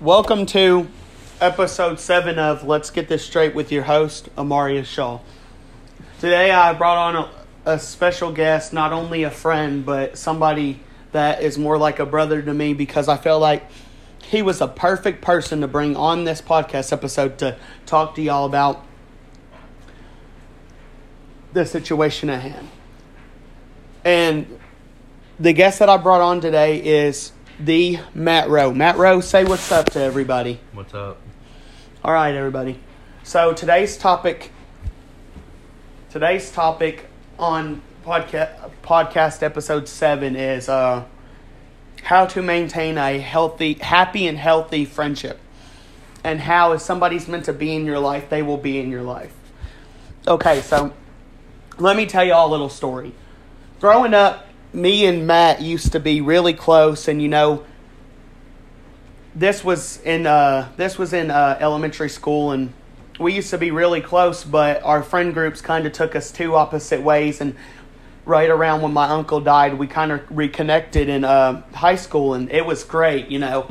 Welcome to episode seven of Let's Get This Straight with your host, Amarius Shaw. Today I brought on a, a special guest, not only a friend, but somebody that is more like a brother to me because I feel like he was a perfect person to bring on this podcast episode to talk to y'all about the situation at hand. And the guest that I brought on today is the Matt Rowe. Matt Rowe, say what's up to everybody. What's up? All right, everybody. So today's topic, today's topic on podcast podcast episode seven is uh, how to maintain a healthy, happy, and healthy friendship, and how if somebody's meant to be in your life, they will be in your life. Okay, so let me tell you all a little story. Growing up, me and Matt used to be really close, and you know, this was in uh, this was in uh, elementary school, and we used to be really close. But our friend groups kind of took us two opposite ways, and right around when my uncle died, we kind of reconnected in uh, high school, and it was great. You know,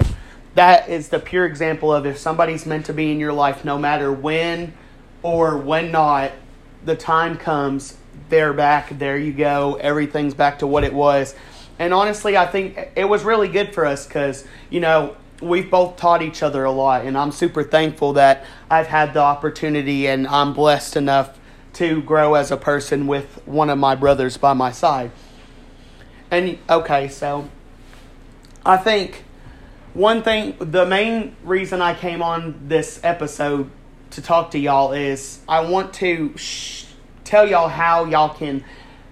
that is the pure example of if somebody's meant to be in your life, no matter when or when not, the time comes, they're back. There you go. Everything's back to what it was. And honestly, I think it was really good for us because, you know, we've both taught each other a lot. And I'm super thankful that I've had the opportunity and I'm blessed enough to grow as a person with one of my brothers by my side. And, okay, so I think one thing, the main reason I came on this episode to talk to y'all is I want to sh- tell y'all how y'all can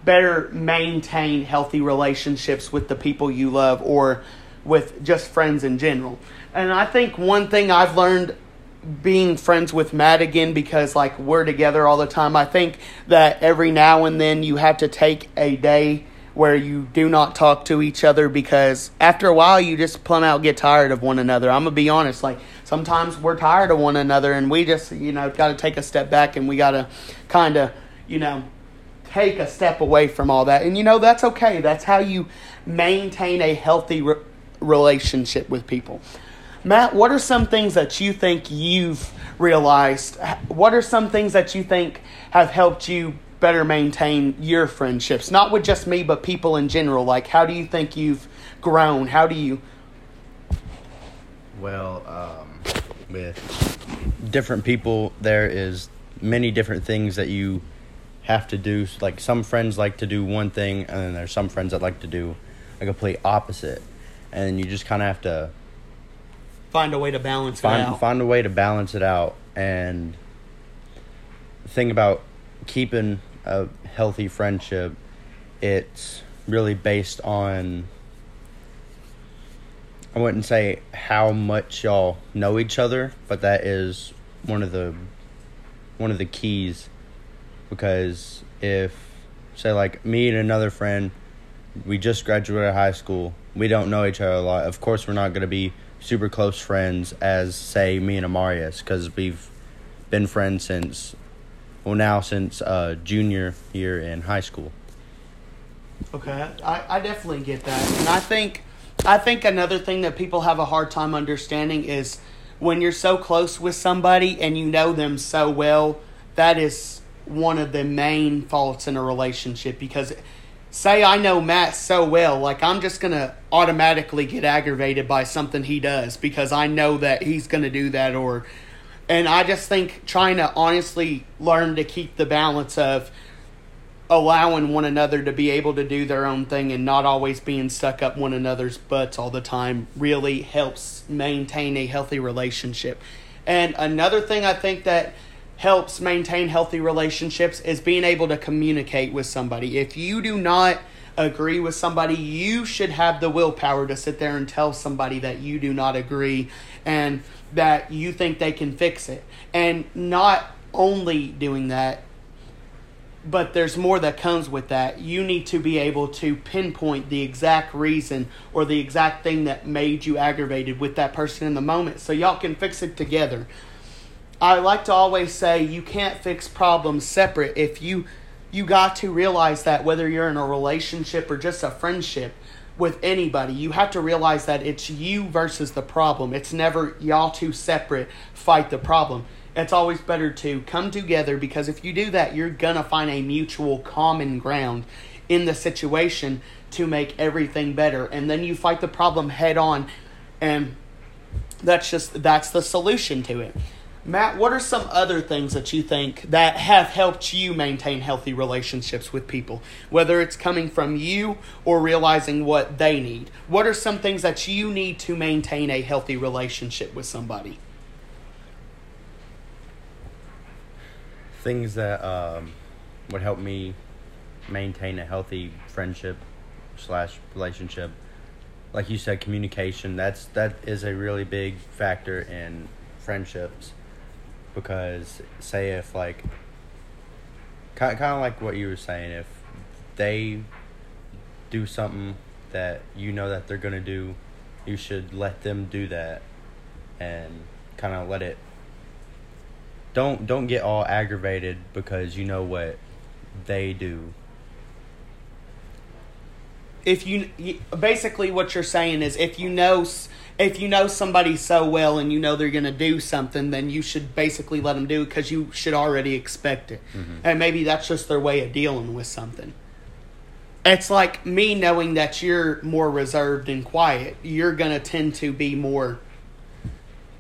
better maintain healthy relationships with the people you love or with just friends in general. And I think one thing I've learned being friends with Matt again because like we're together all the time. I think that every now and then you have to take a day where you do not talk to each other because after a while you just plumb out get tired of one another. I'm gonna be honest, like sometimes we're tired of one another and we just you know got to take a step back and we got to kind of you know take a step away from all that. And you know that's okay. That's how you maintain a healthy re- relationship with people. Matt, what are some things that you think you've realized? What are some things that you think have helped you better maintain your friendships? Not with just me, but people in general. Like, how do you think you've grown? How do you. Well, um, with different people, there is many different things that you have to do. Like some friends like to do one thing, and then there's some friends that like to do a complete opposite, and you just kind of have to Find a way to balance find it out. find a way to balance it out. And the thing about keeping a healthy friendship, it's really based on. I wouldn't say how much y'all know each other, but that is one of the one of the keys because if say like me and another friend we just graduated high school we don't know each other a lot of course we're not going to be super close friends as say me and amarius because we've been friends since well now since uh, junior year in high school Okay, I, I definitely get that, and I think I think another thing that people have a hard time understanding is when you're so close with somebody and you know them so well. That is one of the main faults in a relationship because say I know Matt so well, like I'm just gonna automatically get aggravated by something he does because I know that he's gonna do that or and I just think trying to honestly learn to keep the balance of allowing one another to be able to do their own thing and not always being stuck up one another's butts all the time really helps maintain a healthy relationship. And another thing I think that helps maintain healthy relationships is being able to communicate with somebody. If you do not agree with somebody, you should have the willpower to sit there and tell somebody that you do not agree and that you think they can fix it. And not only doing that, but there's more that comes with that. You need to be able to pinpoint the exact reason or the exact thing that made you aggravated with that person in the moment so y'all can fix it together. I like to always say you can't fix problems separate. If you you got to realize that whether you're in a relationship or just a friendship, with anybody, you have to realize that it's you versus the problem. It's never y'all two separate fight the problem. It's always better to come together because if you do that, you're going to find a mutual common ground in the situation to make everything better. And then you fight the problem head on and that's just that's the solution to it. Matt, what are some other things that you think that have helped you maintain healthy relationships with people? Whether it's coming from you or realizing what they need. What are some things that you need to maintain a healthy relationship with somebody? Things that um, would help me maintain a healthy friendship slash relationship. Like you said, communication. That's that is a really big factor in friendships because say if like kind kind of like what you were saying if they do something that you know that they're going to do you should let them do that and kind of let it don't don't get all aggravated because you know what they do. If you basically what you're saying is if you know if you know somebody so well and you know they're going to do something then you should basically let them do it because you should already expect it mm-hmm. and maybe that's just their way of dealing with something it's like me knowing that you're more reserved and quiet you're going to tend to be more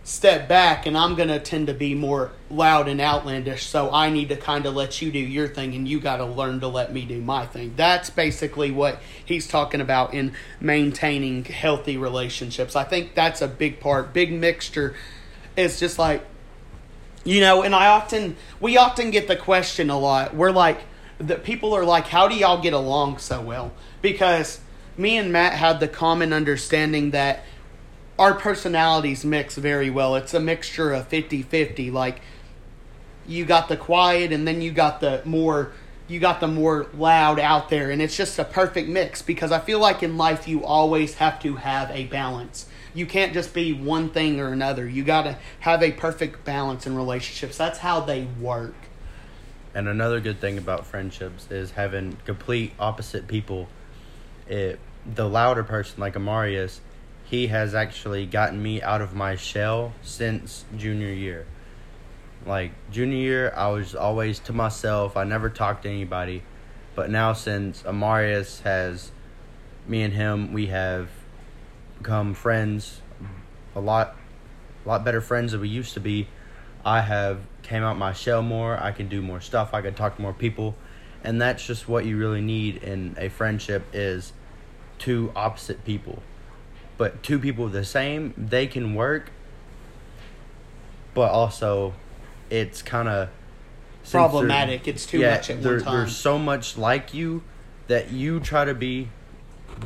step back and I'm going to tend to be more loud and outlandish. So I need to kind of let you do your thing and you got to learn to let me do my thing. That's basically what he's talking about in maintaining healthy relationships. I think that's a big part, big mixture. It's just like, you know, and I often, we often get the question a lot. We're like, the people are like, how do y'all get along so well? Because me and Matt had the common understanding that our personalities mix very well. It's a mixture of 50-50 like you got the quiet and then you got the more you got the more loud out there and it's just a perfect mix because I feel like in life you always have to have a balance. You can't just be one thing or another. You got to have a perfect balance in relationships. That's how they work. And another good thing about friendships is having complete opposite people. It the louder person like Amarius he has actually gotten me out of my shell since junior year. Like junior year, I was always to myself. I never talked to anybody. But now since Amarius has me and him, we have become friends, a lot a lot better friends than we used to be. I have came out my shell more. I can do more stuff. I can talk to more people. And that's just what you really need in a friendship is two opposite people but two people the same, they can work. But also, it's kind of problematic. It's too yeah, much at one time. They're so much like you that you try to be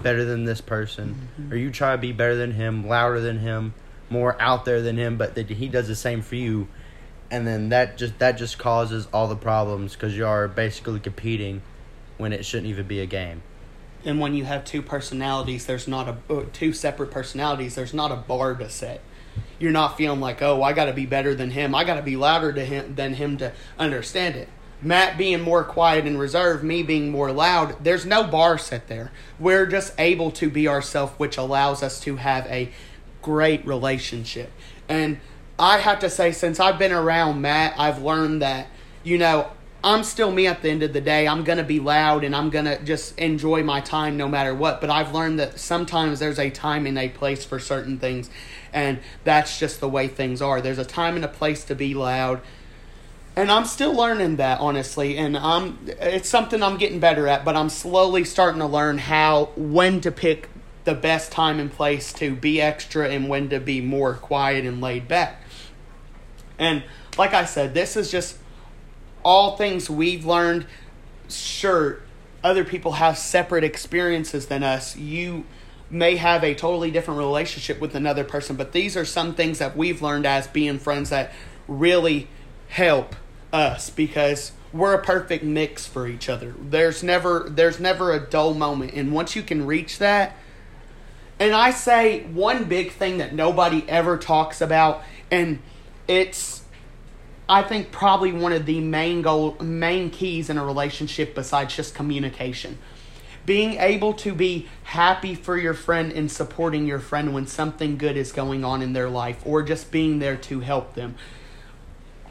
better than this person, mm-hmm. or you try to be better than him, louder than him, more out there than him, but that he does the same for you, and then that just that just causes all the problems because you are basically competing when it shouldn't even be a game and when you have two personalities there's not a uh, two separate personalities there's not a bar to set. You're not feeling like oh i got to be better than him. I got to be louder to him than him to understand it. Matt being more quiet and reserved me being more loud there's no bar set there. We're just able to be ourselves which allows us to have a great relationship. And i have to say since i've been around matt i've learned that you know I'm still me at the end of the day. I'm going to be loud and I'm going to just enjoy my time no matter what. But I've learned that sometimes there's a time and a place for certain things. And that's just the way things are. There's a time and a place to be loud. And I'm still learning that, honestly. And I'm, it's something I'm getting better at. But I'm slowly starting to learn how, when to pick the best time and place to be extra and when to be more quiet and laid back. And like I said, this is just all things we've learned. Sure, other people have separate experiences than us. You may have a totally different relationship with another person, but these are some things that we've learned as being friends that really help us because we're a perfect mix for each other. There's never there's never a dull moment and once you can reach that and I say one big thing that nobody ever talks about and it's I think probably one of the main goal main keys in a relationship besides just communication. being able to be happy for your friend and supporting your friend when something good is going on in their life or just being there to help them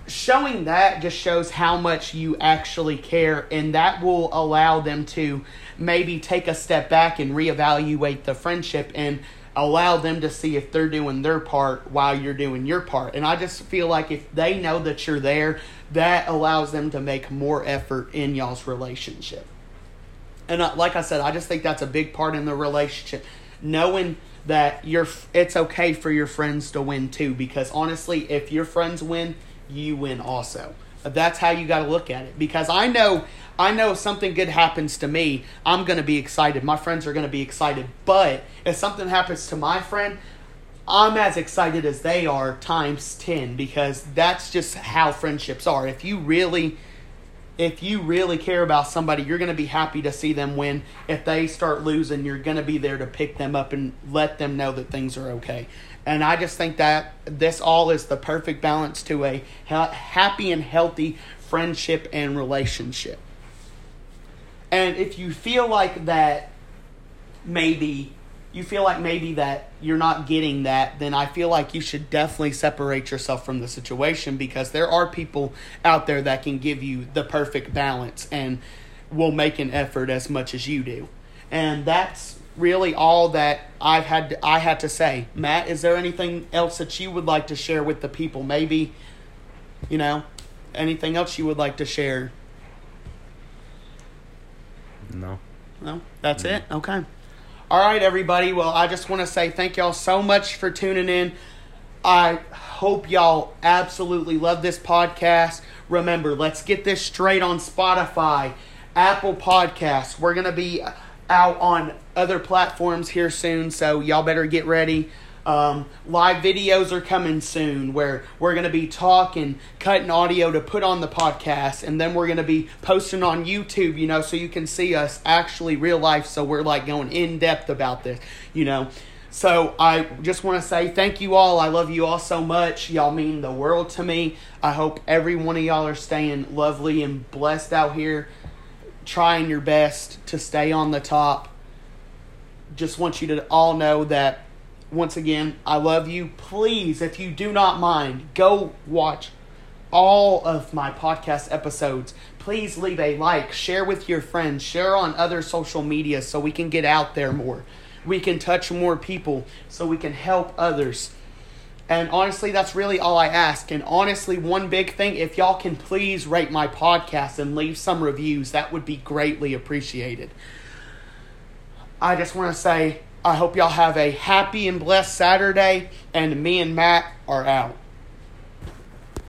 showing that just shows how much you actually care and that will allow them to maybe take a step back and reevaluate the friendship and allow them to see if they're doing their part while you're doing your part. And i just feel like if they know that you're there that allows them to make more effort in y'all's relationship. And uh, like i said i just think that's a big part in the relationship. Knowing that you're it's okay for your friends to win too because honestly if your friends win you win also. That's how you got to look at it. Because I know I know if something good happens to me, I'm going to be excited. My friends are going to be excited. But if something happens to my friend, I'm as excited as they are times 10 because that's just how friendships are. If you really if you really care about somebody, you're going to be happy to see them win. If they start losing, you're going to be there to pick them up and let them know that things are okay. And I just think that this all is the perfect balance to a happy and healthy friendship and relationship. And if you feel like that maybe you feel like maybe that you're not getting that, then I feel like you should definitely separate yourself from the situation because there are people out there that can give you the perfect balance and will make an effort as much as you do. And that's really all that I've had to, I had to say. Matt, is there anything else that you would like to share with the people? Maybe, you know, anything else you would like to share? No. No, that's no. it. Okay. All right, everybody. Well, I just want to say thank y'all so much for tuning in. I hope y'all absolutely love this podcast. Remember, let's get this straight on Spotify, Apple Podcasts. We're going to be out on other platforms here soon, so y'all better get ready. Um, live videos are coming soon where we're going to be talking, cutting audio to put on the podcast, and then we're going to be posting on YouTube, you know, so you can see us actually real life. So we're like going in depth about this, you know. So I just want to say thank you all. I love you all so much. Y'all mean the world to me. I hope every one of y'all are staying lovely and blessed out here trying your best to stay on the top. Just want you to all know that once again, I love you. Please, if you do not mind, go watch all of my podcast episodes. Please leave a like, share with your friends, share on other social media so we can get out there more. We can touch more people so we can help others. And honestly, that's really all I ask. And honestly, one big thing if y'all can please rate my podcast and leave some reviews, that would be greatly appreciated. I just want to say, I hope y'all have a happy and blessed Saturday, and me and Matt are out.